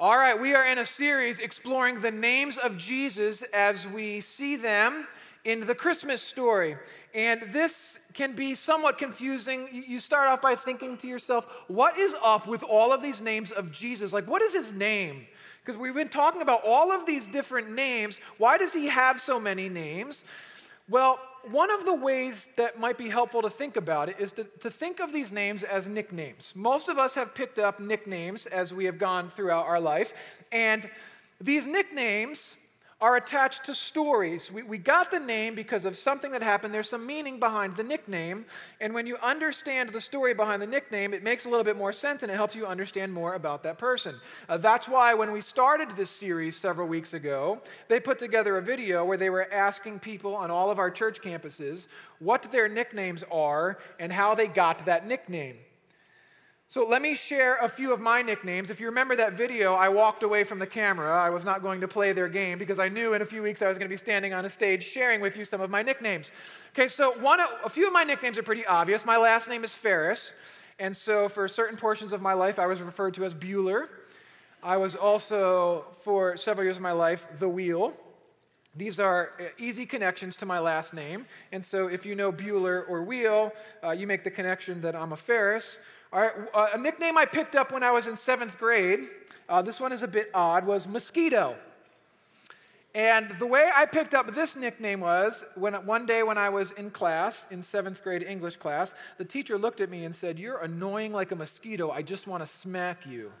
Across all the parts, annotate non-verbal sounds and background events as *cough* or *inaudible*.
All right, we are in a series exploring the names of Jesus as we see them in the Christmas story. And this can be somewhat confusing. You start off by thinking to yourself, what is up with all of these names of Jesus? Like, what is his name? Because we've been talking about all of these different names. Why does he have so many names? Well, one of the ways that might be helpful to think about it is to, to think of these names as nicknames. Most of us have picked up nicknames as we have gone throughout our life, and these nicknames are attached to stories. We, we got the name because of something that happened. There's some meaning behind the nickname. And when you understand the story behind the nickname, it makes a little bit more sense and it helps you understand more about that person. Uh, that's why when we started this series several weeks ago, they put together a video where they were asking people on all of our church campuses what their nicknames are and how they got that nickname. So let me share a few of my nicknames. If you remember that video, I walked away from the camera. I was not going to play their game because I knew in a few weeks I was going to be standing on a stage sharing with you some of my nicknames. Okay, so one, a few of my nicknames are pretty obvious. My last name is Ferris, and so for certain portions of my life, I was referred to as Bueller. I was also, for several years of my life, The Wheel. These are uh, easy connections to my last name, and so if you know Bueller or Wheel, uh, you make the connection that I'm a Ferris. Uh, a nickname I picked up when I was in seventh grade, uh, this one is a bit odd, was Mosquito. And the way I picked up this nickname was when one day when I was in class, in seventh grade English class, the teacher looked at me and said, You're annoying like a mosquito. I just want to smack you.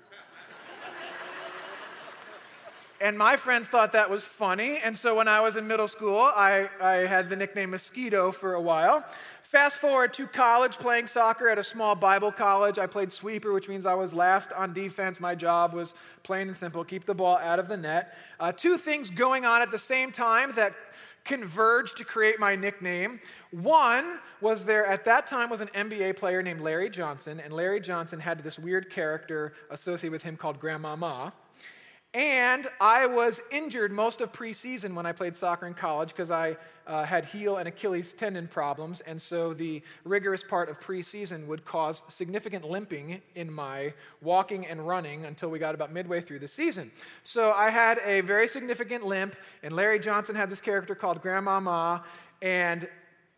And my friends thought that was funny. And so when I was in middle school, I, I had the nickname Mosquito for a while. Fast forward to college, playing soccer at a small Bible college. I played sweeper, which means I was last on defense. My job was plain and simple keep the ball out of the net. Uh, two things going on at the same time that converged to create my nickname. One was there at that time was an NBA player named Larry Johnson, and Larry Johnson had this weird character associated with him called Grandmama. And I was injured most of preseason when I played soccer in college because I uh, had heel and Achilles tendon problems. And so the rigorous part of preseason would cause significant limping in my walking and running until we got about midway through the season. So I had a very significant limp, and Larry Johnson had this character called Grandmama. And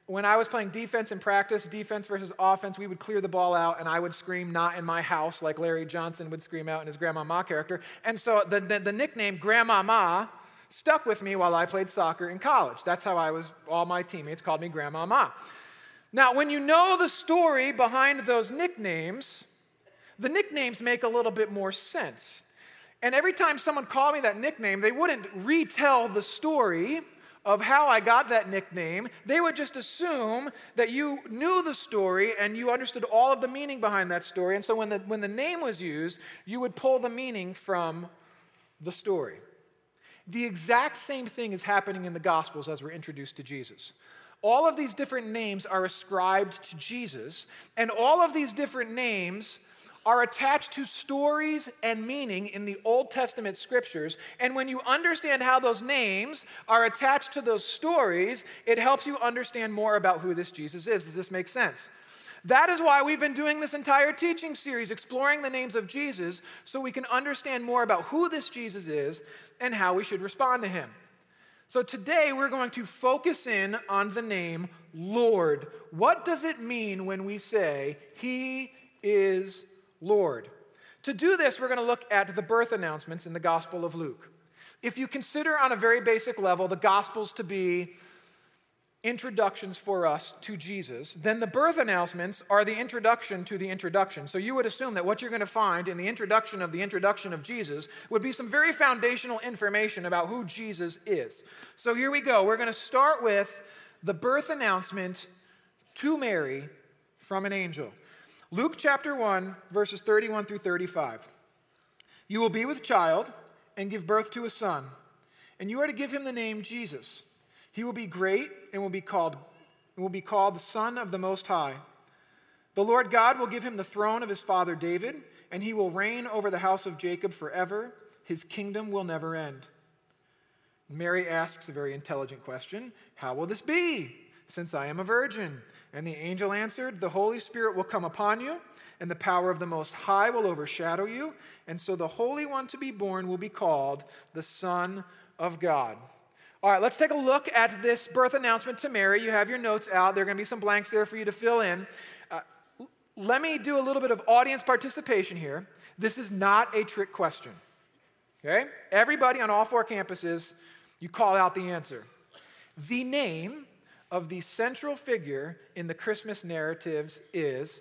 when I was playing defense in practice, defense versus offense, we would clear the ball out and I would scream, not in my house, like Larry Johnson would scream out in his Grandmama character. And so the, the, the nickname Grandmama stuck with me while I played soccer in college. That's how I was, all my teammates called me Grandmama. Now, when you know the story behind those nicknames, the nicknames make a little bit more sense. And every time someone called me that nickname, they wouldn't retell the story of how I got that nickname, they would just assume that you knew the story and you understood all of the meaning behind that story. And so when the, when the name was used, you would pull the meaning from the story. The exact same thing is happening in the Gospels as we're introduced to Jesus. All of these different names are ascribed to Jesus, and all of these different names are attached to stories and meaning in the Old Testament scriptures. And when you understand how those names are attached to those stories, it helps you understand more about who this Jesus is. Does this make sense? That is why we've been doing this entire teaching series, exploring the names of Jesus, so we can understand more about who this Jesus is and how we should respond to him. So today we're going to focus in on the name Lord. What does it mean when we say, He is Lord. To do this, we're going to look at the birth announcements in the Gospel of Luke. If you consider on a very basic level the Gospels to be introductions for us to Jesus, then the birth announcements are the introduction to the introduction. So you would assume that what you're going to find in the introduction of the introduction of Jesus would be some very foundational information about who Jesus is. So here we go. We're going to start with the birth announcement to Mary from an angel. Luke chapter 1, verses 31 through 35. You will be with child and give birth to a son, and you are to give him the name Jesus. He will be great and will be called and will be called the Son of the Most High. The Lord God will give him the throne of his father David, and he will reign over the house of Jacob forever. His kingdom will never end. Mary asks a very intelligent question How will this be, since I am a virgin? And the angel answered, The Holy Spirit will come upon you and the power of the Most High will overshadow you. And so the Holy One to be born will be called the Son of God. All right, let's take a look at this birth announcement to Mary. You have your notes out. There are going to be some blanks there for you to fill in. Uh, let me do a little bit of audience participation here. This is not a trick question. Okay? Everybody on all four campuses, you call out the answer. The name of the central figure in the Christmas narratives is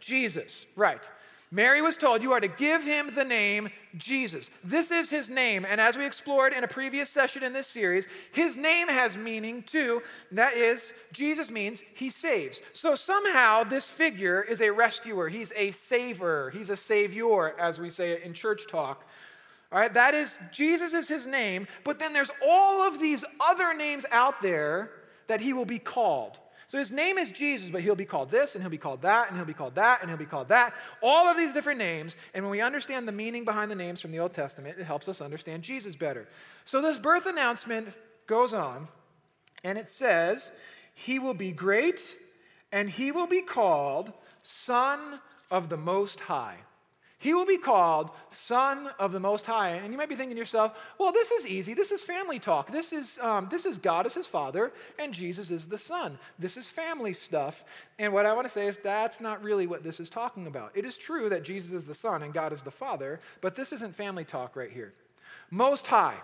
Jesus. Jesus. Right. Mary was told, You are to give him the name Jesus. This is his name. And as we explored in a previous session in this series, his name has meaning too. That is, Jesus means he saves. So somehow this figure is a rescuer. He's a saver. He's a savior, as we say in church talk. All right, that is, Jesus is his name. But then there's all of these other names out there that he will be called. So his name is Jesus, but he'll be called this, and he'll be called that, and he'll be called that, and he'll be called that. All of these different names. And when we understand the meaning behind the names from the Old Testament, it helps us understand Jesus better. So this birth announcement goes on, and it says, He will be great, and he will be called Son of the Most High. He will be called Son of the Most High. And you might be thinking to yourself, well, this is easy. This is family talk. This is, um, this is God as his father, and Jesus is the Son. This is family stuff. And what I want to say is that's not really what this is talking about. It is true that Jesus is the Son and God is the Father, but this isn't family talk right here. Most High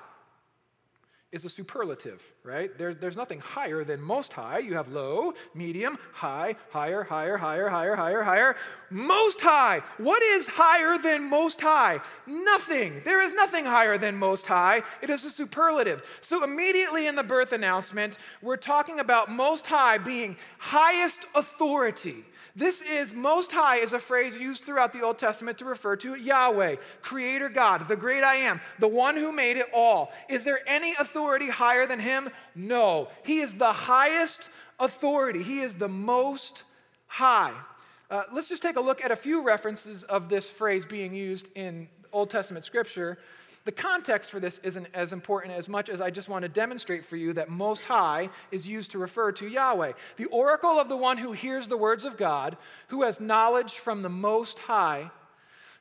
is a superlative, right? There, there's nothing higher than most high. You have low, medium, high, higher, higher, higher, higher, higher, higher. Most high. What is higher than most high? Nothing. There is nothing higher than most high. It is a superlative. So immediately in the birth announcement, we're talking about most high being highest authority. This is Most High is a phrase used throughout the Old Testament to refer to Yahweh, Creator God, the great I am, the one who made it all. Is there any authority higher than Him? No. He is the highest authority, He is the Most High. Uh, let's just take a look at a few references of this phrase being used in Old Testament scripture. The context for this isn't as important as much as I just want to demonstrate for you that Most High is used to refer to Yahweh. The oracle of the one who hears the words of God, who has knowledge from the Most High,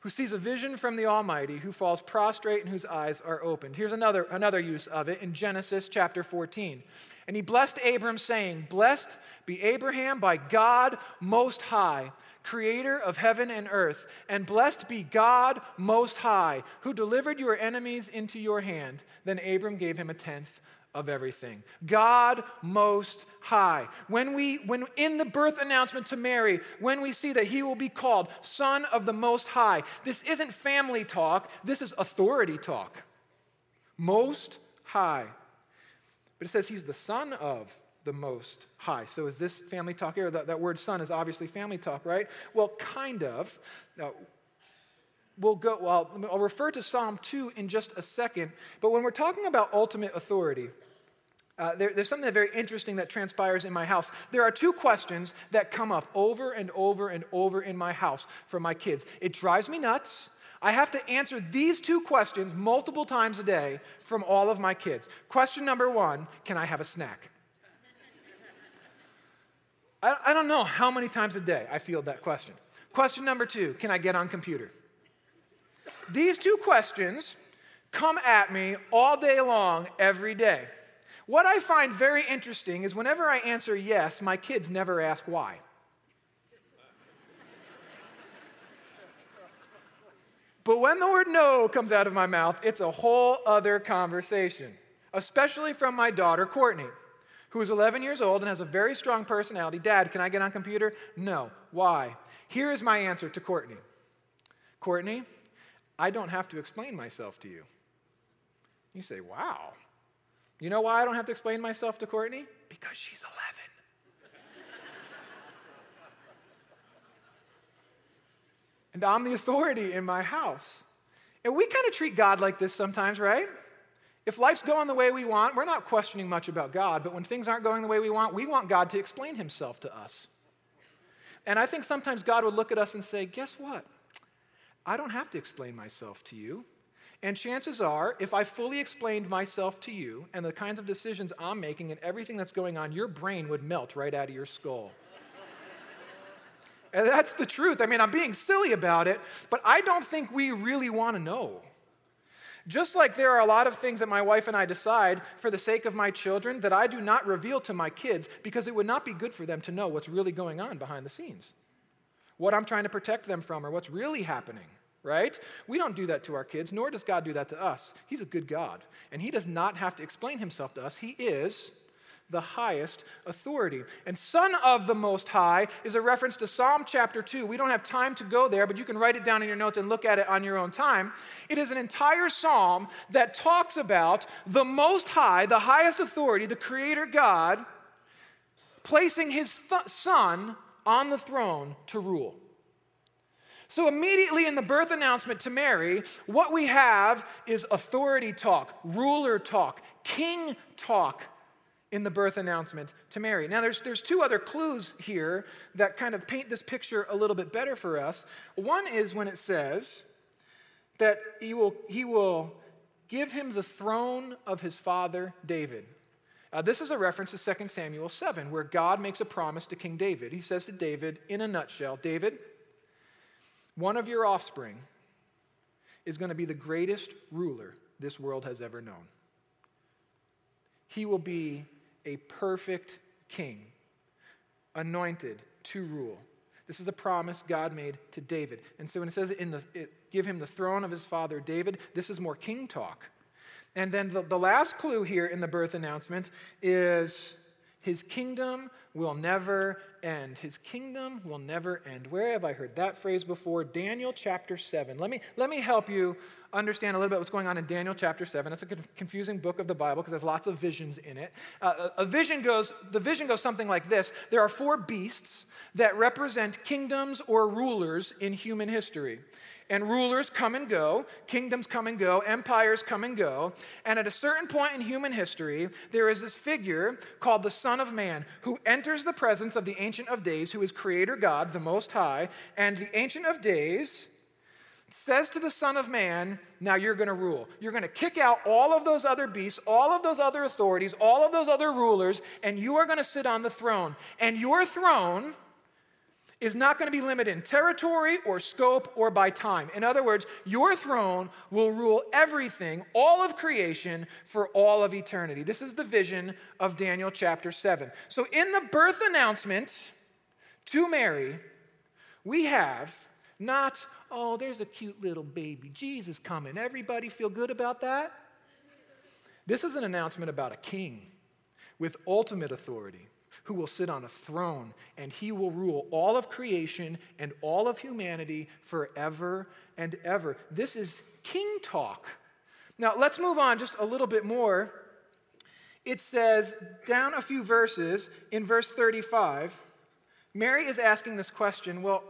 who sees a vision from the Almighty, who falls prostrate and whose eyes are opened. Here's another, another use of it in Genesis chapter 14. And he blessed Abram, saying, Blessed be Abraham by God Most High creator of heaven and earth, and blessed be God Most High, who delivered your enemies into your hand. Then Abram gave him a tenth of everything. God Most High. When we, when in the birth announcement to Mary, when we see that he will be called Son of the Most High, this isn't family talk, this is authority talk. Most High. But it says he's the Son of the Most High. So is this family talk here? That, that word son is obviously family talk, right? Well, kind of. We'll go, well, I'll refer to Psalm 2 in just a second, but when we're talking about ultimate authority, uh, there, there's something very interesting that transpires in my house. There are two questions that come up over and over and over in my house for my kids. It drives me nuts. I have to answer these two questions multiple times a day from all of my kids. Question number one Can I have a snack? I, I don't know how many times a day I field that question. Question number two Can I get on computer? These two questions come at me all day long, every day. What I find very interesting is whenever I answer yes, my kids never ask why. But when the word no comes out of my mouth, it's a whole other conversation, especially from my daughter, Courtney who is 11 years old and has a very strong personality. Dad, can I get on computer? No. Why? Here is my answer to Courtney Courtney, I don't have to explain myself to you. You say, wow. You know why I don't have to explain myself to Courtney? Because she's 11. and I'm the authority in my house. And we kind of treat God like this sometimes, right? If life's going the way we want, we're not questioning much about God, but when things aren't going the way we want, we want God to explain himself to us. And I think sometimes God would look at us and say, Guess what? I don't have to explain myself to you. And chances are, if I fully explained myself to you and the kinds of decisions I'm making and everything that's going on, your brain would melt right out of your skull. And that's the truth. I mean, I'm being silly about it, but I don't think we really want to know. Just like there are a lot of things that my wife and I decide for the sake of my children that I do not reveal to my kids because it would not be good for them to know what's really going on behind the scenes, what I'm trying to protect them from, or what's really happening, right? We don't do that to our kids, nor does God do that to us. He's a good God, and He does not have to explain Himself to us. He is the highest authority. And Son of the Most High is a reference to Psalm chapter 2. We don't have time to go there, but you can write it down in your notes and look at it on your own time. It is an entire psalm that talks about the Most High, the highest authority, the Creator God, placing His th- Son on the throne to rule. So, immediately in the birth announcement to Mary, what we have is authority talk, ruler talk, king talk in the birth announcement to Mary. Now, there's, there's two other clues here that kind of paint this picture a little bit better for us. One is when it says that he will, he will give him the throne of his father David. Uh, this is a reference to 2 Samuel 7, where God makes a promise to King David. He says to David, in a nutshell, David, one of your offspring is going to be the greatest ruler this world has ever known. He will be a perfect king, anointed to rule. This is a promise God made to David. And so when it says in the, it, give him the throne of his father David, this is more king talk. And then the, the last clue here in the birth announcement is his kingdom will never end. His kingdom will never end. Where have I heard that phrase before? Daniel chapter 7. Let me, let me help you understand a little bit what's going on in Daniel chapter 7. It's a confusing book of the Bible because there's lots of visions in it. Uh, a vision goes, the vision goes something like this There are four beasts that represent kingdoms or rulers in human history. And rulers come and go, kingdoms come and go, empires come and go. And at a certain point in human history, there is this figure called the Son of Man who enters the presence of the Ancient of Days, who is Creator God, the Most High. And the Ancient of Days says to the Son of Man, Now you're going to rule. You're going to kick out all of those other beasts, all of those other authorities, all of those other rulers, and you are going to sit on the throne. And your throne is not going to be limited in territory or scope or by time. In other words, your throne will rule everything, all of creation, for all of eternity. This is the vision of Daniel chapter 7. So in the birth announcement to Mary, we have not oh, there's a cute little baby. Jesus coming. Everybody feel good about that? This is an announcement about a king with ultimate authority who will sit on a throne and he will rule all of creation and all of humanity forever and ever. This is king talk. Now, let's move on just a little bit more. It says, down a few verses, in verse 35, Mary is asking this question well,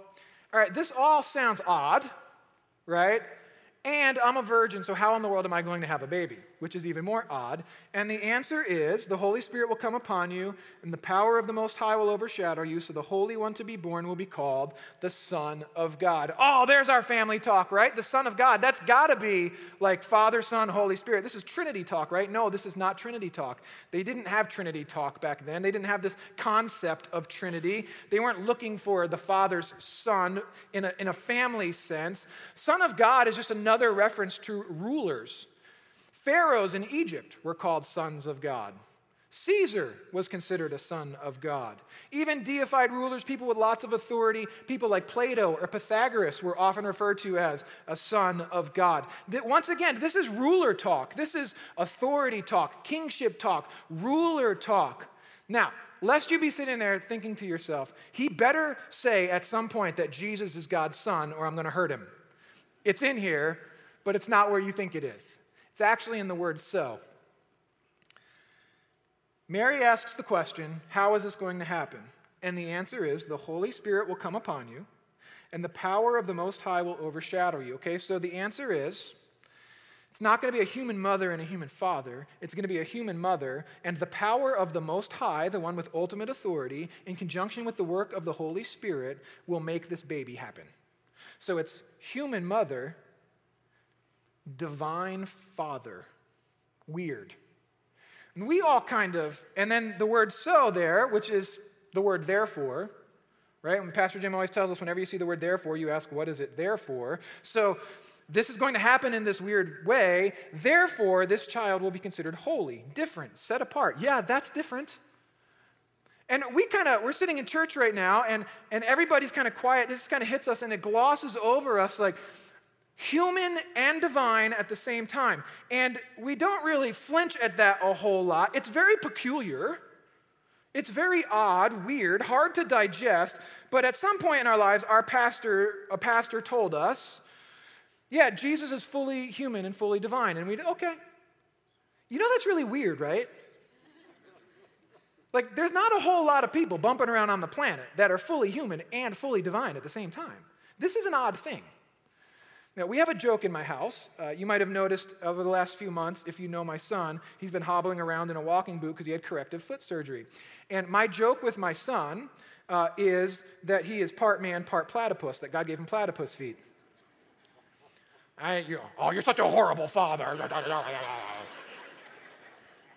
all right, this all sounds odd, right? And I'm a virgin, so how in the world am I going to have a baby? Which is even more odd. And the answer is the Holy Spirit will come upon you, and the power of the Most High will overshadow you, so the Holy One to be born will be called the Son of God. Oh, there's our family talk, right? The Son of God. That's got to be like Father, Son, Holy Spirit. This is Trinity talk, right? No, this is not Trinity talk. They didn't have Trinity talk back then. They didn't have this concept of Trinity. They weren't looking for the Father's Son in a, in a family sense. Son of God is just another reference to rulers. Pharaohs in Egypt were called sons of God. Caesar was considered a son of God. Even deified rulers, people with lots of authority, people like Plato or Pythagoras, were often referred to as a son of God. Once again, this is ruler talk. This is authority talk, kingship talk, ruler talk. Now, lest you be sitting there thinking to yourself, he better say at some point that Jesus is God's son or I'm going to hurt him. It's in here, but it's not where you think it is. It's actually in the word so. Mary asks the question, How is this going to happen? And the answer is, The Holy Spirit will come upon you, and the power of the Most High will overshadow you. Okay, so the answer is, it's not going to be a human mother and a human father. It's going to be a human mother, and the power of the Most High, the one with ultimate authority, in conjunction with the work of the Holy Spirit, will make this baby happen. So it's human mother divine father. Weird. And we all kind of, and then the word so there, which is the word therefore, right? When Pastor Jim always tells us, whenever you see the word therefore, you ask, what is it there for? So this is going to happen in this weird way. Therefore, this child will be considered holy, different, set apart. Yeah, that's different. And we kind of, we're sitting in church right now, and, and everybody's kind of quiet. This kind of hits us, and it glosses over us like human and divine at the same time. And we don't really flinch at that a whole lot. It's very peculiar. It's very odd, weird, hard to digest, but at some point in our lives, our pastor, a pastor told us, yeah, Jesus is fully human and fully divine. And we, okay. You know, that's really weird, right? Like, there's not a whole lot of people bumping around on the planet that are fully human and fully divine at the same time. This is an odd thing. Now, we have a joke in my house. Uh, you might have noticed over the last few months, if you know my son, he's been hobbling around in a walking boot because he had corrective foot surgery. And my joke with my son uh, is that he is part man, part platypus, that God gave him platypus feet. I, you know, oh, you're such a horrible father. *laughs* you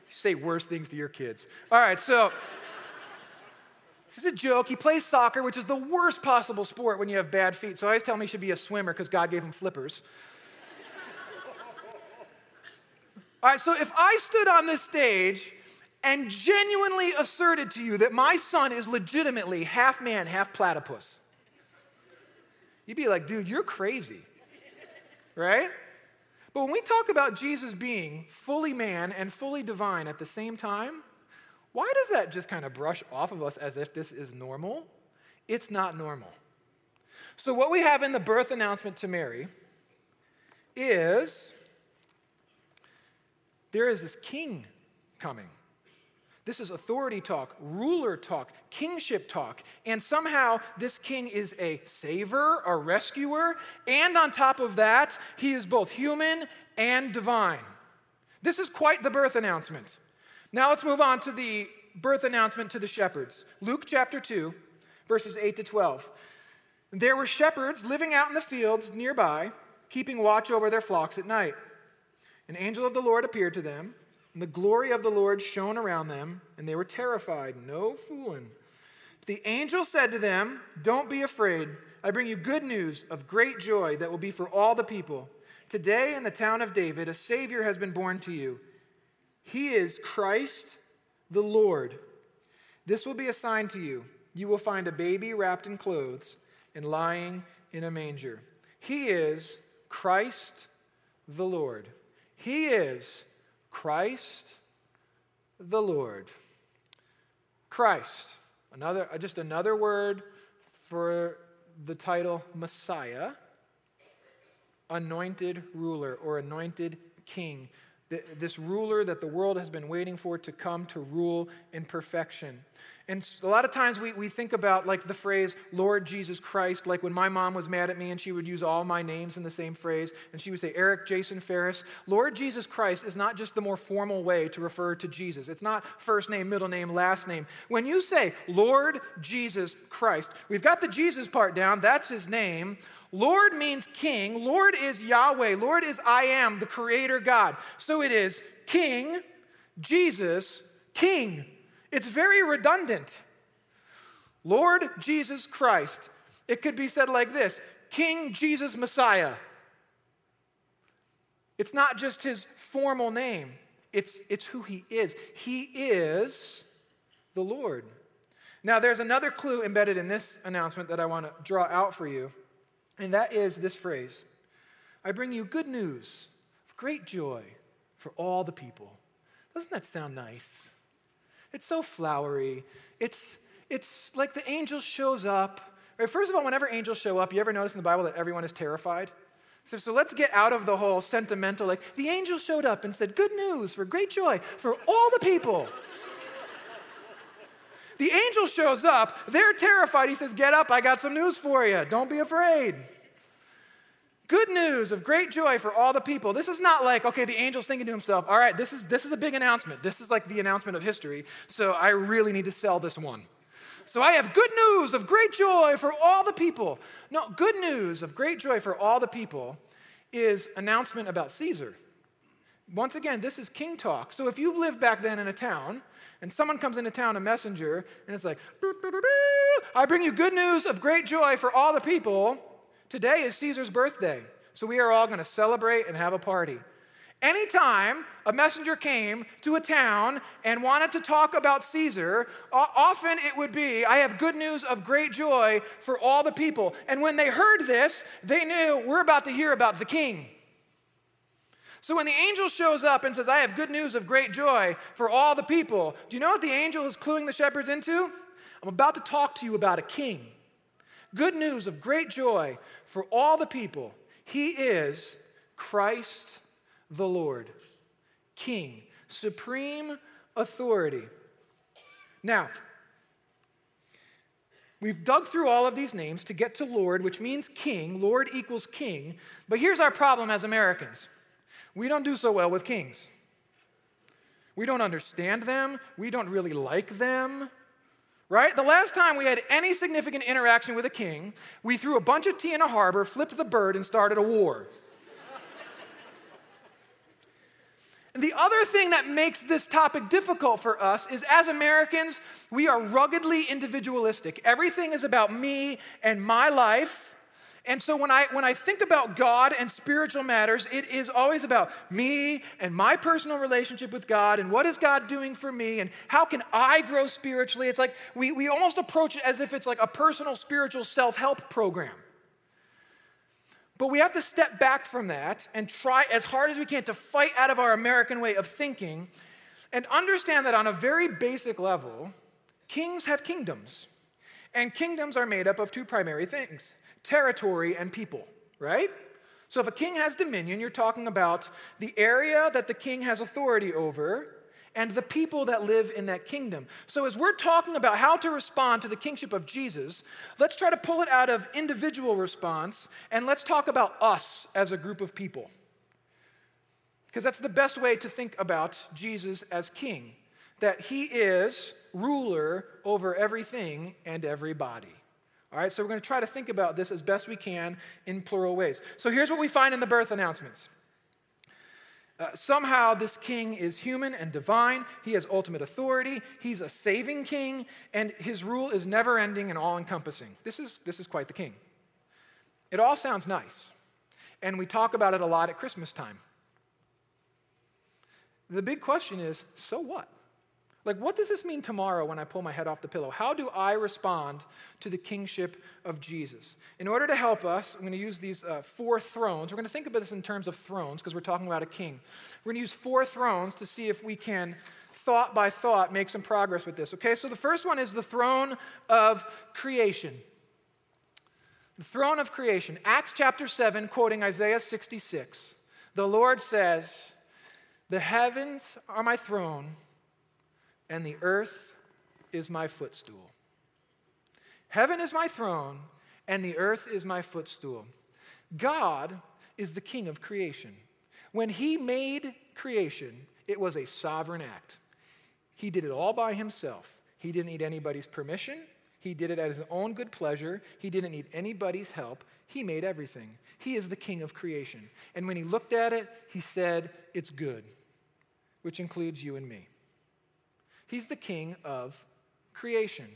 say worse things to your kids. All right, so. Is a joke. He plays soccer, which is the worst possible sport when you have bad feet. So I always tell him he should be a swimmer because God gave him flippers. All right, so if I stood on this stage and genuinely asserted to you that my son is legitimately half man, half platypus, you'd be like, dude, you're crazy. Right? But when we talk about Jesus being fully man and fully divine at the same time, why does that just kind of brush off of us as if this is normal? It's not normal. So, what we have in the birth announcement to Mary is there is this king coming. This is authority talk, ruler talk, kingship talk. And somehow this king is a saver, a rescuer, and on top of that, he is both human and divine. This is quite the birth announcement. Now let's move on to the birth announcement to the shepherds. Luke chapter 2, verses 8 to 12. There were shepherds living out in the fields nearby, keeping watch over their flocks at night. An angel of the Lord appeared to them, and the glory of the Lord shone around them, and they were terrified. No fooling. The angel said to them, Don't be afraid. I bring you good news of great joy that will be for all the people. Today, in the town of David, a Savior has been born to you. He is Christ the Lord. This will be a sign to you. You will find a baby wrapped in clothes and lying in a manger. He is Christ the Lord. He is Christ the Lord. Christ, another uh, just another word for the title Messiah, anointed ruler or anointed king this ruler that the world has been waiting for to come to rule in perfection. And a lot of times we, we think about like the phrase Lord Jesus Christ, like when my mom was mad at me and she would use all my names in the same phrase, and she would say Eric Jason Ferris. Lord Jesus Christ is not just the more formal way to refer to Jesus. It's not first name, middle name, last name. When you say Lord Jesus Christ, we've got the Jesus part down, that's his name. Lord means king. Lord is Yahweh. Lord is I am, the creator God. So it is king, Jesus, king. It's very redundant. Lord Jesus Christ. It could be said like this King Jesus Messiah. It's not just his formal name, it's, it's who he is. He is the Lord. Now, there's another clue embedded in this announcement that I want to draw out for you. And that is this phrase I bring you good news of great joy for all the people. Doesn't that sound nice? It's so flowery. It's, it's like the angel shows up. Right, first of all, whenever angels show up, you ever notice in the Bible that everyone is terrified? So, so let's get out of the whole sentimental, like, the angel showed up and said, Good news for great joy for all the people. The angel shows up, they're terrified. He says, Get up, I got some news for you. Don't be afraid. Good news of great joy for all the people. This is not like, okay, the angel's thinking to himself, all right, this is, this is a big announcement. This is like the announcement of history, so I really need to sell this one. So I have good news of great joy for all the people. No, good news of great joy for all the people is announcement about Caesar. Once again, this is king talk. So if you lived back then in a town, and someone comes into town, a messenger, and it's like, I bring you good news of great joy for all the people. Today is Caesar's birthday. So we are all going to celebrate and have a party. Anytime a messenger came to a town and wanted to talk about Caesar, often it would be, I have good news of great joy for all the people. And when they heard this, they knew we're about to hear about the king. So when the angel shows up and says, I have good news of great joy for all the people, do you know what the angel is cluing the shepherds into? I'm about to talk to you about a king. Good news of great joy for all the people. He is Christ the Lord, King, supreme authority. Now, We've dug through all of these names to get to Lord, which means king. Lord equals king. But here's our problem as Americans we don't do so well with kings. We don't understand them, we don't really like them. Right? The last time we had any significant interaction with a king, we threw a bunch of tea in a harbor, flipped the bird, and started a war. And the other thing that makes this topic difficult for us is as Americans, we are ruggedly individualistic. Everything is about me and my life. And so when I when I think about God and spiritual matters, it is always about me and my personal relationship with God and what is God doing for me and how can I grow spiritually. It's like we, we almost approach it as if it's like a personal spiritual self-help program. But we have to step back from that and try as hard as we can to fight out of our American way of thinking and understand that on a very basic level, kings have kingdoms. And kingdoms are made up of two primary things territory and people, right? So if a king has dominion, you're talking about the area that the king has authority over and the people that live in that kingdom. So, as we're talking about how to respond to the kingship of Jesus, let's try to pull it out of individual response and let's talk about us as a group of people. Because that's the best way to think about Jesus as king, that he is ruler over everything and everybody. All right, so we're going to try to think about this as best we can in plural ways. So here's what we find in the birth announcements uh, somehow, this king is human and divine. He has ultimate authority. He's a saving king, and his rule is never ending and all encompassing. This is, this is quite the king. It all sounds nice, and we talk about it a lot at Christmas time. The big question is so what? Like, what does this mean tomorrow when I pull my head off the pillow? How do I respond to the kingship of Jesus? In order to help us, I'm going to use these uh, four thrones. We're going to think about this in terms of thrones because we're talking about a king. We're going to use four thrones to see if we can, thought by thought, make some progress with this. Okay, so the first one is the throne of creation. The throne of creation. Acts chapter 7, quoting Isaiah 66. The Lord says, The heavens are my throne and the earth is my footstool. Heaven is my throne, and the earth is my footstool. God is the king of creation. When he made creation, it was a sovereign act. He did it all by himself. He didn't need anybody's permission. He did it at his own good pleasure. He didn't need anybody's help. He made everything. He is the king of creation. And when he looked at it, he said, It's good, which includes you and me. He's the king of creation.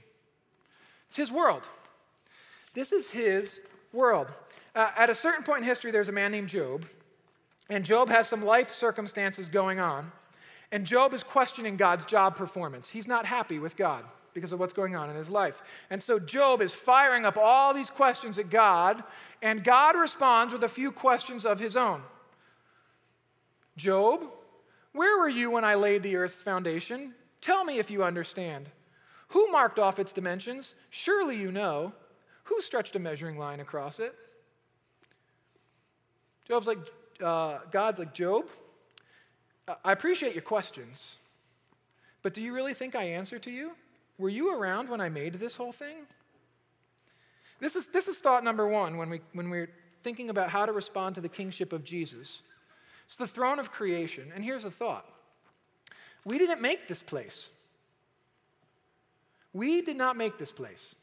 It's his world. This is his world. Uh, at a certain point in history, there's a man named Job, and Job has some life circumstances going on, and Job is questioning God's job performance. He's not happy with God because of what's going on in his life. And so Job is firing up all these questions at God, and God responds with a few questions of his own. Job, where were you when I laid the earth's foundation? Tell me if you understand. Who marked off its dimensions? Surely you know. Who stretched a measuring line across it? Job's like, uh, God's like, Job, I appreciate your questions, but do you really think I answer to you? Were you around when I made this whole thing? This is, this is thought number one when, we, when we're thinking about how to respond to the kingship of Jesus. It's the throne of creation. And here's a thought we didn't make this place. We did not make this place.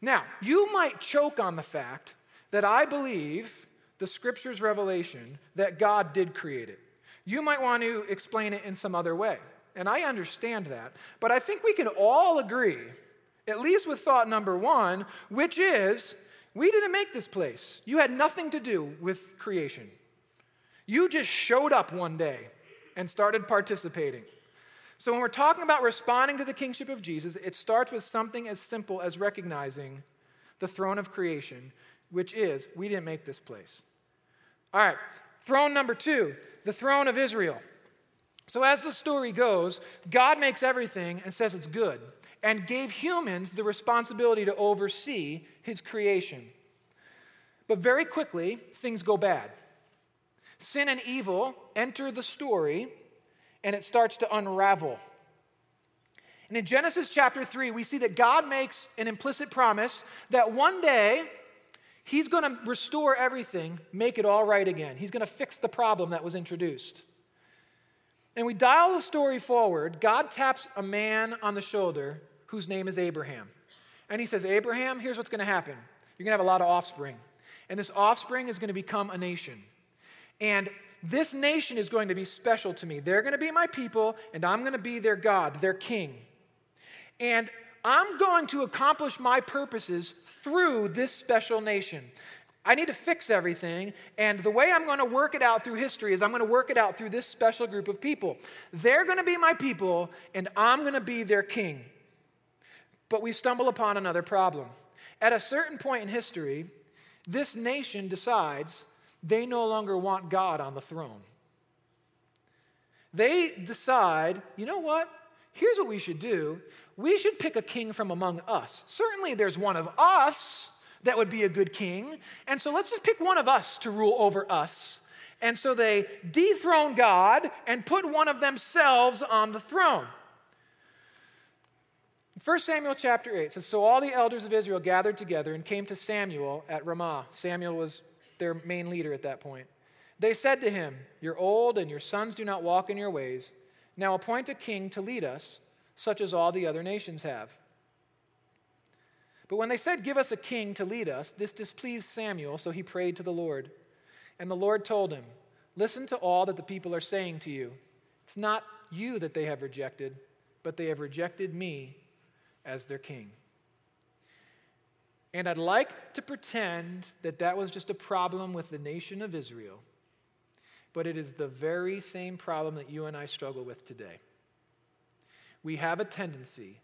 Now, you might choke on the fact that I believe the scripture's revelation that God did create it. You might want to explain it in some other way. And I understand that. But I think we can all agree, at least with thought number one, which is we didn't make this place. You had nothing to do with creation. You just showed up one day and started participating. So when we're talking about responding to the kingship of Jesus, it starts with something as simple as recognizing the throne of creation, which is we didn't make this place. All right, throne number two, the throne of Israel. So as the story goes, God makes everything and says it's good and gave humans the responsibility to oversee his creation. But very quickly, things go bad. Sin and evil enter the story, and it starts to unravel. And in Genesis chapter 3, we see that God makes an implicit promise that one day he's going to restore everything, make it all right again. He's going to fix the problem that was introduced. And we dial the story forward. God taps a man on the shoulder whose name is Abraham. And he says, Abraham, here's what's going to happen. You're going to have a lot of offspring. And this offspring is going to become a nation. And this nation is going to be special to me. They're going to be my people, and I'm going to be their God, their king. And I'm going to accomplish my purposes through this special nation. I need to fix everything, and the way I'm going to work it out through history is I'm going to work it out through this special group of people. They're going to be my people, and I'm going to be their king. But we stumble upon another problem. At a certain point in history, this nation decides they no longer want God on the throne. They decide, you know what? Here's what we should do. We should pick a king from among us. Certainly, there's one of us that would be a good king. And so let's just pick one of us to rule over us. And so they dethrone God and put one of themselves on the throne. 1 Samuel chapter 8 says So all the elders of Israel gathered together and came to Samuel at Ramah. Samuel was their main leader at that point. They said to him, You're old, and your sons do not walk in your ways. Now appoint a king to lead us, such as all the other nations have. But when they said, Give us a king to lead us, this displeased Samuel, so he prayed to the Lord. And the Lord told him, Listen to all that the people are saying to you. It's not you that they have rejected, but they have rejected me as their king. And I'd like to pretend that that was just a problem with the nation of Israel, but it is the very same problem that you and I struggle with today. We have a tendency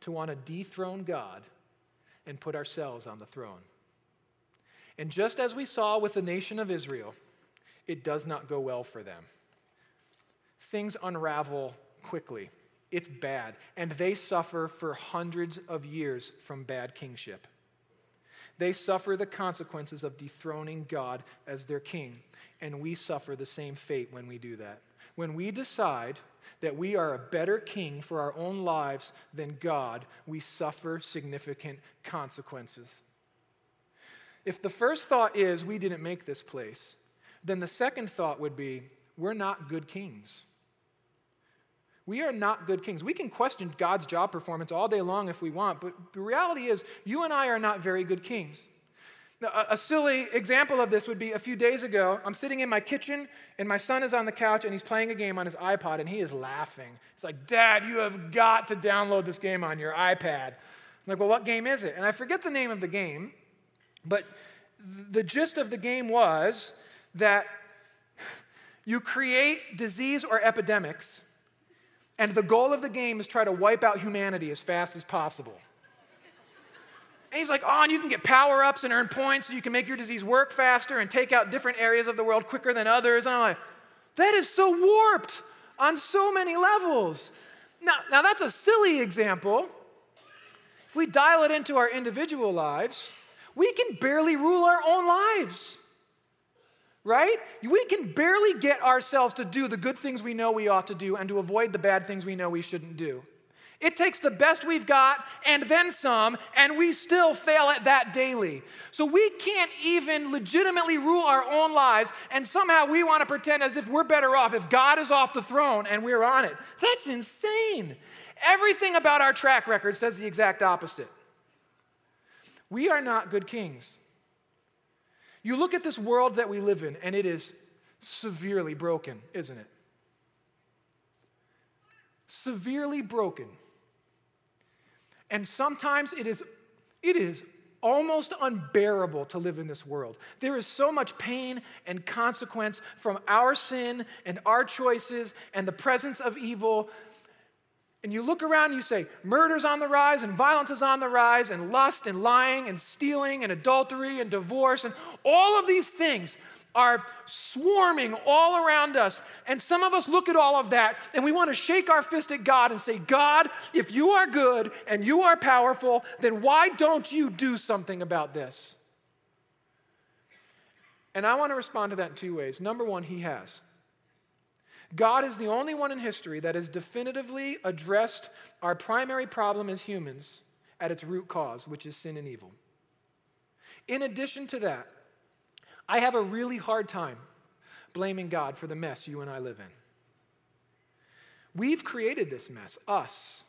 to want to dethrone God and put ourselves on the throne. And just as we saw with the nation of Israel, it does not go well for them. Things unravel quickly. It's bad. And they suffer for hundreds of years from bad kingship. They suffer the consequences of dethroning God as their king. And we suffer the same fate when we do that. When we decide that we are a better king for our own lives than God, we suffer significant consequences. If the first thought is we didn't make this place, then the second thought would be we're not good kings. We are not good kings. We can question God's job performance all day long if we want, but the reality is, you and I are not very good kings. Now, a, silly example of this would be a few days ago, I'm sitting in my kitchen, and my son is on the couch, and he's playing a game on his iPod, and he is laughing. It's like, Dad, you have got to download this game on your iPad. I'm like, well, what game is it? And I forget the name of the game, but the gist of the game was that you create disease or epidemics and the goal of the game is try to wipe out humanity as fast as possible. And he's like, oh, and you can get power ups and earn points so you can make your disease work faster and take out different areas of the world quicker than others. And I'm like, that is so warped on so many levels. Now, now that's a silly example. If we dial it into our individual lives, we can barely rule our own lives right? We can barely get ourselves to do the good things we know we ought to do and to avoid the bad things we know we shouldn't do. It takes the best we've got and then some, and we still fail at that daily. So we can't even legitimately rule our own lives, and somehow we want to pretend as if we're better off if God is off the throne and we're on it. That's insane. Everything about our track record says the exact opposite. We are not good kings. You look at this world that we live in, and it is severely broken, isn't it? Severely broken. And sometimes it is, it is almost unbearable to live in this world. There is so much pain and consequence from our sin and our choices and the presence of evil. And you look around and you say, murder's on the rise, and violence is on the rise, and lust, and lying, and stealing, and adultery, and divorce, and all of these things are swarming all around us. And some of us look at all of that and we want to shake our fist at God and say, God, if you are good and you are powerful, then why don't you do something about this? And I want to respond to that in two ways. Number one, He has. God is the only one in history that has definitively addressed our primary problem as humans at its root cause, which is sin and evil. In addition to that, I have a really hard time blaming God for the mess you and I live in. We've created this mess, us.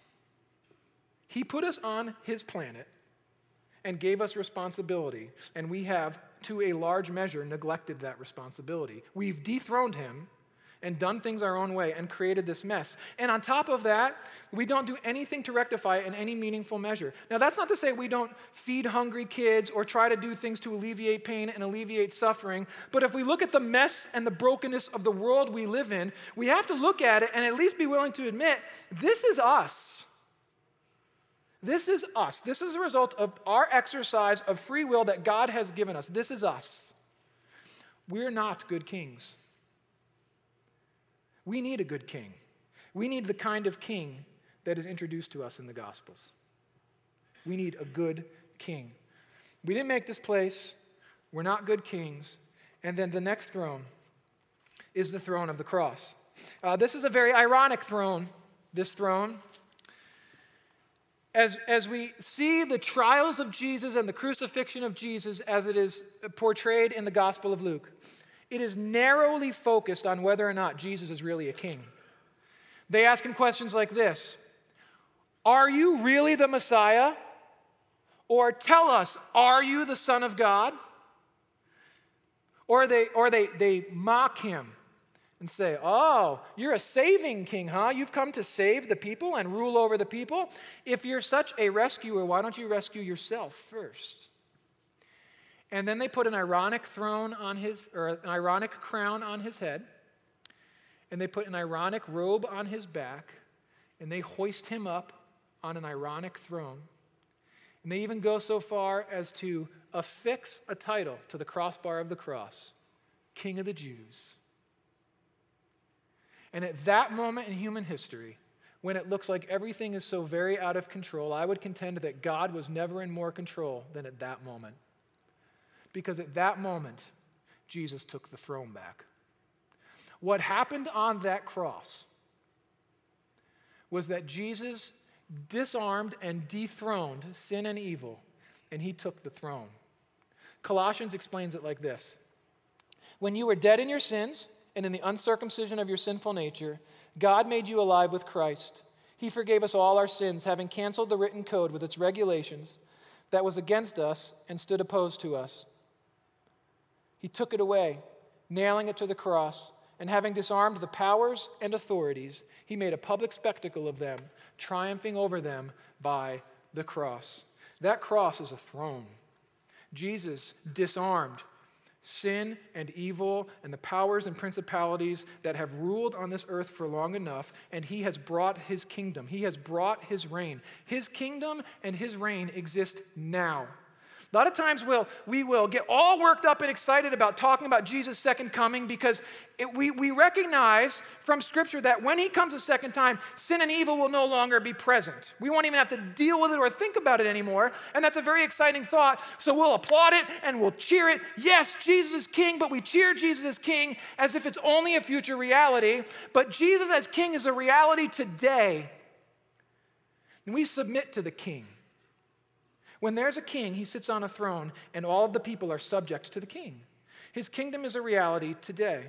He put us on His planet and gave us responsibility, and we have, to a large measure, neglected that responsibility. We've dethroned Him and done things our own way and created this mess. And on top of that, we don't do anything to rectify it in any meaningful measure. Now, that's not to say we don't feed hungry kids or try to do things to alleviate pain and alleviate suffering. But if we look at the mess and the brokenness of the world we live in, we have to look at it and at least be willing to admit this is us. This is us. This is a result of our exercise of free will that God has given us. This is us. We're not good kings. We need a good king. We need the kind of king that is introduced to us in the Gospels. We need a good king. We didn't make this place. We're not good kings. And then the next throne is the throne of the cross. Uh, this is a very ironic throne, this throne. As, as we see the trials of Jesus and the crucifixion of Jesus as it is portrayed in the Gospel of Luke, it is narrowly focused on whether or not Jesus is really a king. They ask him questions like this Are you really the Messiah? Or tell us, are you the Son of God? Or they, or they, they mock him and say, Oh, you're a saving king, huh? You've come to save the people and rule over the people? If you're such a rescuer, why don't you rescue yourself first? And then they put an ironic throne on his, or an ironic crown on his head. And they put an ironic robe on his back. And they hoist him up on an ironic throne. And they even go so far as to affix a title to the crossbar of the cross King of the Jews. And at that moment in human history, when it looks like everything is so very out of control, I would contend that God was never in more control than at that moment. Because at that moment, Jesus took the throne back. What happened on that cross was that Jesus disarmed and dethroned sin and evil, and he took the throne. Colossians explains it like this When you were dead in your sins and in the uncircumcision of your sinful nature, God made you alive with Christ. He forgave us all our sins, having canceled the written code with its regulations that was against us and stood opposed to us. He took it away, nailing it to the cross, and having disarmed the powers and authorities, he made a public spectacle of them, triumphing over them by the cross. That cross is a throne. Jesus disarmed sin and evil and the powers and principalities that have ruled on this earth for long enough, and he has brought his kingdom. He has brought his reign. His kingdom and his reign exist now. A lot of times we'll, we will get all worked up and excited about talking about Jesus' second coming because it, we, we recognize from Scripture that when He comes a second time, sin and evil will no longer be present. We won't even have to deal with it or think about it anymore. And that's a very exciting thought. So we'll applaud it and we'll cheer it. Yes, Jesus is King, but we cheer Jesus as King as if it's only a future reality. But Jesus as King is a reality today. And we submit to the King. When there's a king, he sits on a throne, and all of the people are subject to the king. His kingdom is a reality today.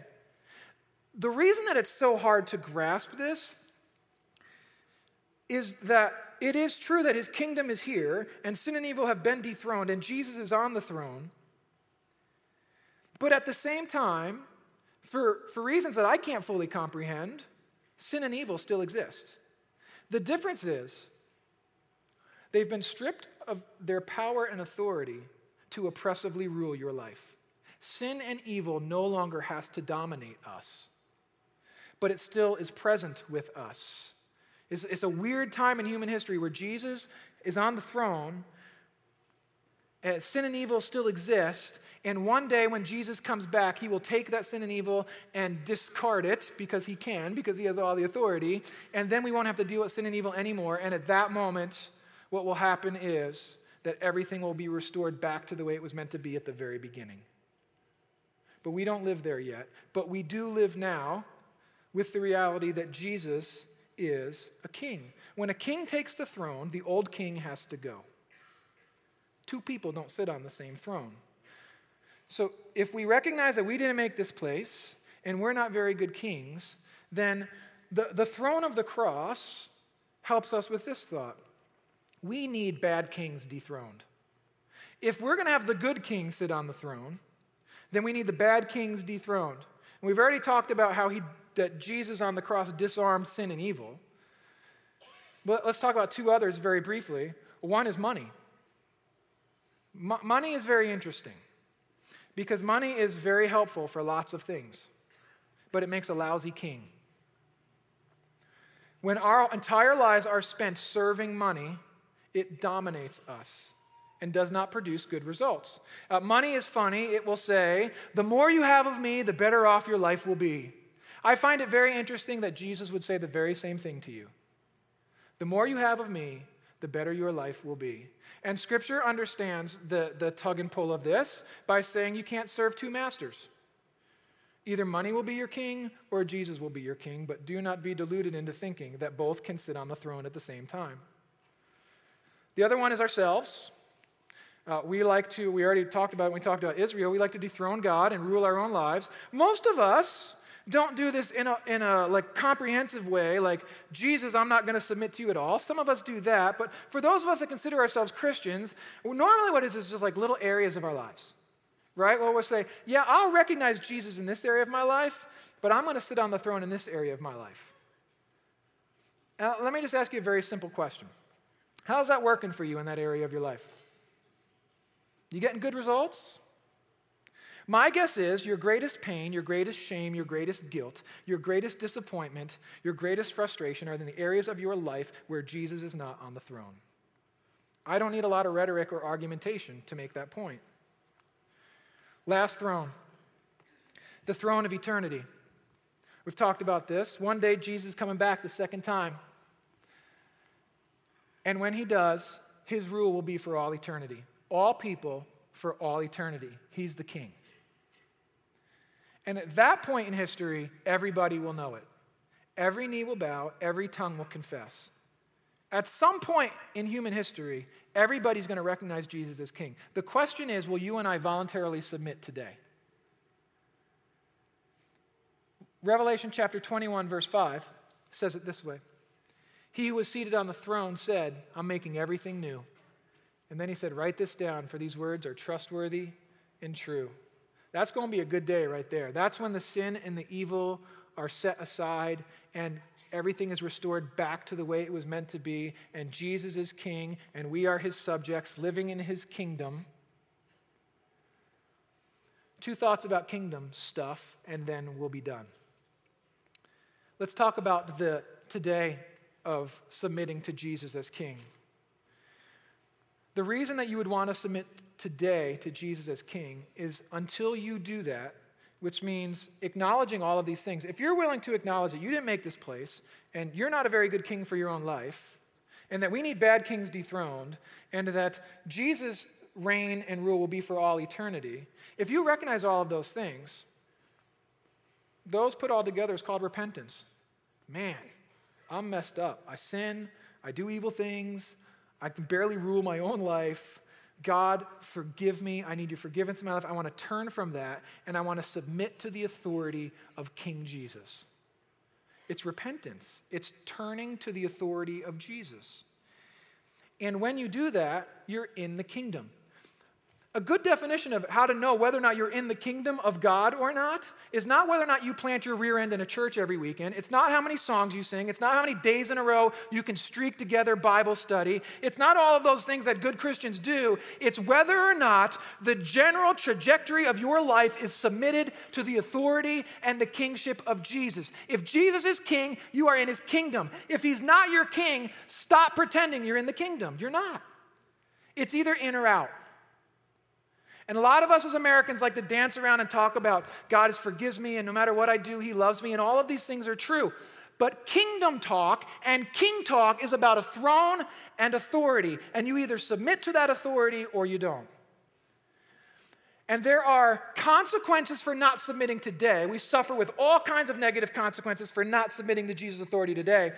The reason that it's so hard to grasp this is that it is true that his kingdom is here, and sin and evil have been dethroned, and Jesus is on the throne. But at the same time, For, for reasons that I can't fully comprehend, sin and evil still exist. The difference is they've been stripped of their power and authority to oppressively rule your life. Sin and evil no longer has to dominate us, but it still is present with us. It's, it's a weird time in human history where Jesus is on the throne, and sin and evil still exist, and one day when Jesus comes back, he will take that sin and evil and discard it because he can, because he has all the authority. And then we won't have to deal with sin and evil anymore. And at that moment, what will happen is that everything will be restored back to the way it was meant to be at the very beginning. But we don't live there yet. But we do live now with the reality that Jesus is a king. When a king takes the throne, the old king has to go. Two people don't sit on the same throne. So if we recognize that we didn't make this place and we're not very good kings, then the, the throne of the cross helps us with this thought. We need bad kings dethroned. If we're going to have the good king sit on the throne, then we need the bad kings dethroned. And we've already talked about how he, that Jesus on the cross disarmed sin and evil. But let's talk about two others very briefly. One is money. money is very interesting. Because money is very helpful for lots of things, but it makes a lousy king. When our entire lives are spent serving money, it dominates us and does not produce good results. Uh, money is funny. It will say, the more you have of me, the better off your life will be. I find it very interesting that Jesus would say the very same thing to you. The more you have of me, the better your life will be. And Scripture understands the, the tug and pull of this by saying you can't serve two masters. Either money will be your king or Jesus will be your king, but do not be deluded into thinking that both can sit on the throne at the same time. The other one is ourselves. Uh, we like to, we already talked about it when we talked about Israel, we like to dethrone God and rule our own lives. Most of us don't do this in a, in a like comprehensive way like jesus i'm not going to submit to you at all some of us do that but for those of us that consider ourselves christians normally what it is is just like little areas of our lives right well we'll say yeah i'll recognize jesus in this area of my life but i'm going to sit on the throne in this area of my life now, let me just ask you a very simple question how's that working for you in that area of your life you getting good results my guess is your greatest pain, your greatest shame, your greatest guilt, your greatest disappointment, your greatest frustration are in the areas of your life where Jesus is not on the throne. I don't need a lot of rhetoric or argumentation to make that point. Last throne, the throne of eternity. We've talked about this. One day, Jesus coming back the second time. And when he does, his rule will be for all eternity. All people for all eternity. He's the king. And at that point in history, everybody will know it. Every knee will bow, every tongue will confess. At some point in human history, everybody's going to recognize Jesus as king. The question is will you and I voluntarily submit today? Revelation chapter 21, verse 5 says it this way He who was seated on the throne said, I'm making everything new. And then he said, Write this down, for these words are trustworthy and true. That's going to be a good day right there. That's when the sin and the evil are set aside and everything is restored back to the way it was meant to be, and Jesus is king, and we are his subjects living in his kingdom. Two thoughts about kingdom stuff, and then we'll be done. Let's talk about the today of submitting to Jesus as king. The reason that you would want to submit today to Jesus as king is until you do that, which means acknowledging all of these things. If you're willing to acknowledge that you didn't make this place and you're not a very good king for your own life, and that we need bad kings dethroned, and that Jesus' reign and rule will be for all eternity, if you recognize all of those things, those put all together is called repentance. Man, I'm messed up. I sin, I do evil things, I can barely rule my own life. God, forgive me. I need your forgiveness in my life. I want to turn from that and I want to submit to the authority of King Jesus. It's repentance, it's turning to the authority of Jesus. And when you do that, you're in the kingdom. A good definition of how to know whether or not you're in the kingdom of God or not is not whether or not you plant your rear end in a church every weekend. It's not how many songs you sing. It's not how many days in a row you can streak together Bible study. It's not all of those things that good Christians do. It's whether or not the general trajectory of your life is submitted to the authority and the kingship of Jesus. If Jesus is king, you are in his kingdom. If he's not your king, stop pretending you're in the kingdom. You're not. It's either in or out. And a lot of us as Americans like to dance around and talk about God forgives me, and no matter what I do, He loves me, and all of these things are true. But kingdom talk and king talk is about a throne and authority, and you either submit to that authority or you don't. And there are consequences for not submitting today. We suffer with all kinds of negative consequences for not submitting to Jesus' authority today.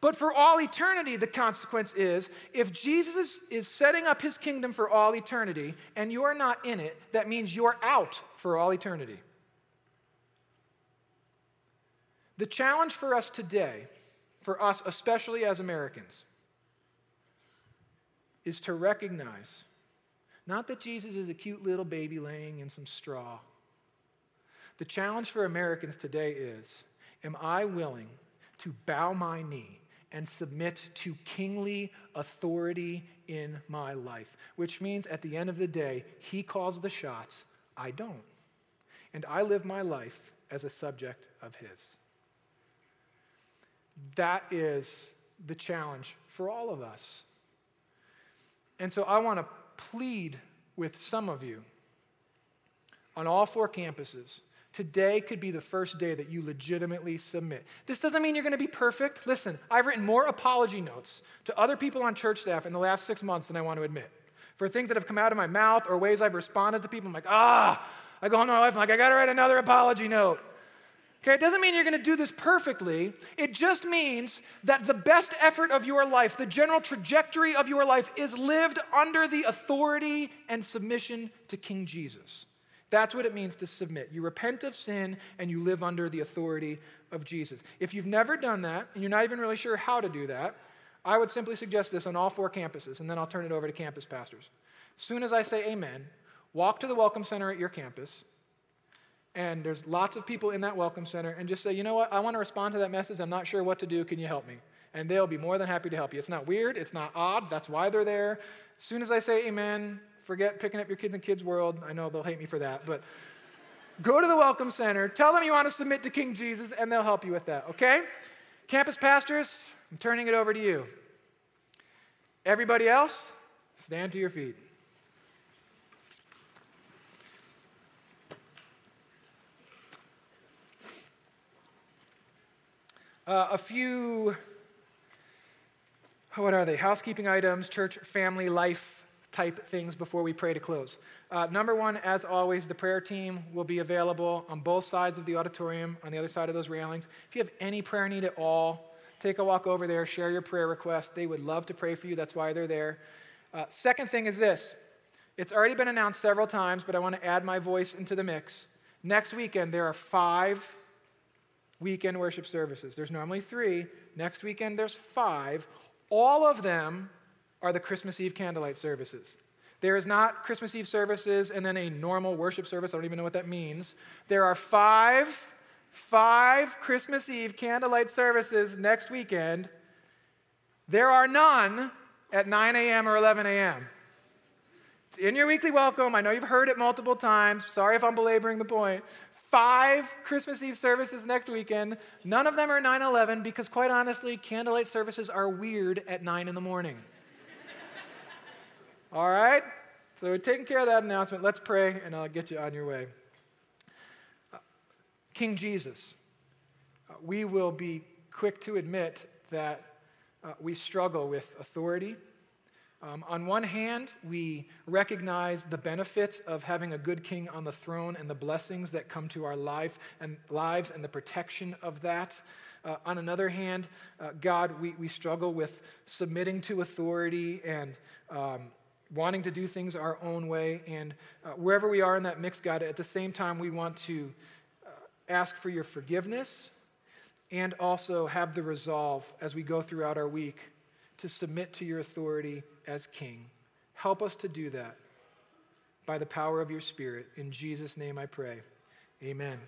But for all eternity, the consequence is if Jesus is setting up his kingdom for all eternity and you're not in it, that means you're out for all eternity. The challenge for us today, for us especially as Americans, is to recognize not that Jesus is a cute little baby laying in some straw. The challenge for Americans today is Am I willing to bow my knee and submit to kingly authority in my life, which means at the end of the day, he calls the shots, I don't. And I live my life as a subject of his. That is the challenge for all of us. And so I want to plead with some of you on all four campuses Today could be the first day that you legitimately submit. This doesn't mean you're going to be perfect. Listen, I've written more apology notes to other people on church staff in the last six months than I want to admit for things that have come out of my mouth or ways I've responded to people. I'm like, ah, I go home to my wife, I'm like, I got to write another apology note. Okay, it doesn't mean you're going to do this perfectly. It just means that the best effort of your life, the general trajectory of your life, is lived under the authority and submission to King Jesus. That's what it means to submit. You repent of sin and you live under the authority of Jesus. If you've never done that and you're not even really sure how to do that, I would simply suggest this on all four campuses, and then I'll turn it over to campus pastors. As soon as I say amen, walk to the Welcome Center at your campus, and there's lots of people in that Welcome Center, and just say, you know what, I want to respond to that message. I'm not sure what to do. Can you help me? And they'll be more than happy to help you. It's not weird, it's not odd. That's why they're there. As soon as I say amen, forget picking up your kids in Kids World. I know they'll hate me for that, but go to the Welcome Center, tell them you want to submit to King Jesus, and they'll help you with that, okay? Campus pastors, I'm turning it over to you. Everybody else, stand to your feet. Uh, a few, what are they? Housekeeping items, church, family, life type things before we pray to close. Uh, number one, as always, the prayer team will be available on both sides of the auditorium, on the other side of those railings. If you have any prayer need at all, take a walk over there, share your prayer request. They would love to pray for you. That's why they're there. Uh, second thing is this it's already been announced several times, but I want to add my voice into the mix. Next weekend, there are five weekend worship services. There's normally three. Next weekend, there's five. All of them are the Christmas Eve candlelight services. There is not Christmas Eve services and then a normal worship service. I don't even know what that means. There are five, five Christmas Eve candlelight services next weekend. There are none at 9 a.m. or 11 a.m. It's in your weekly welcome. I know you've heard it multiple times. Sorry if I'm belaboring the point. Five Christmas Eve services next weekend. None of them are 9 11 because, quite honestly, candlelight services are weird at 9 in the morning. All right? So we're taking care of that announcement. Let's pray, and I'll get you on your way. Uh, King Jesus, uh, we will be quick to admit that uh, we struggle with authority. Um, on one hand, we recognize the benefits of having a good king on the throne and the blessings that come to our life and lives and the protection of that. Uh, on another hand, uh, God, we, we struggle with submitting to authority and um, wanting to do things our own way. And uh, wherever we are in that mix, God, at the same time, we want to uh, ask for your forgiveness and also have the resolve as we go throughout our week to submit to your authority as King. Help us to do that. by the power of your Spirit. In Jesus' name I pray. Amen.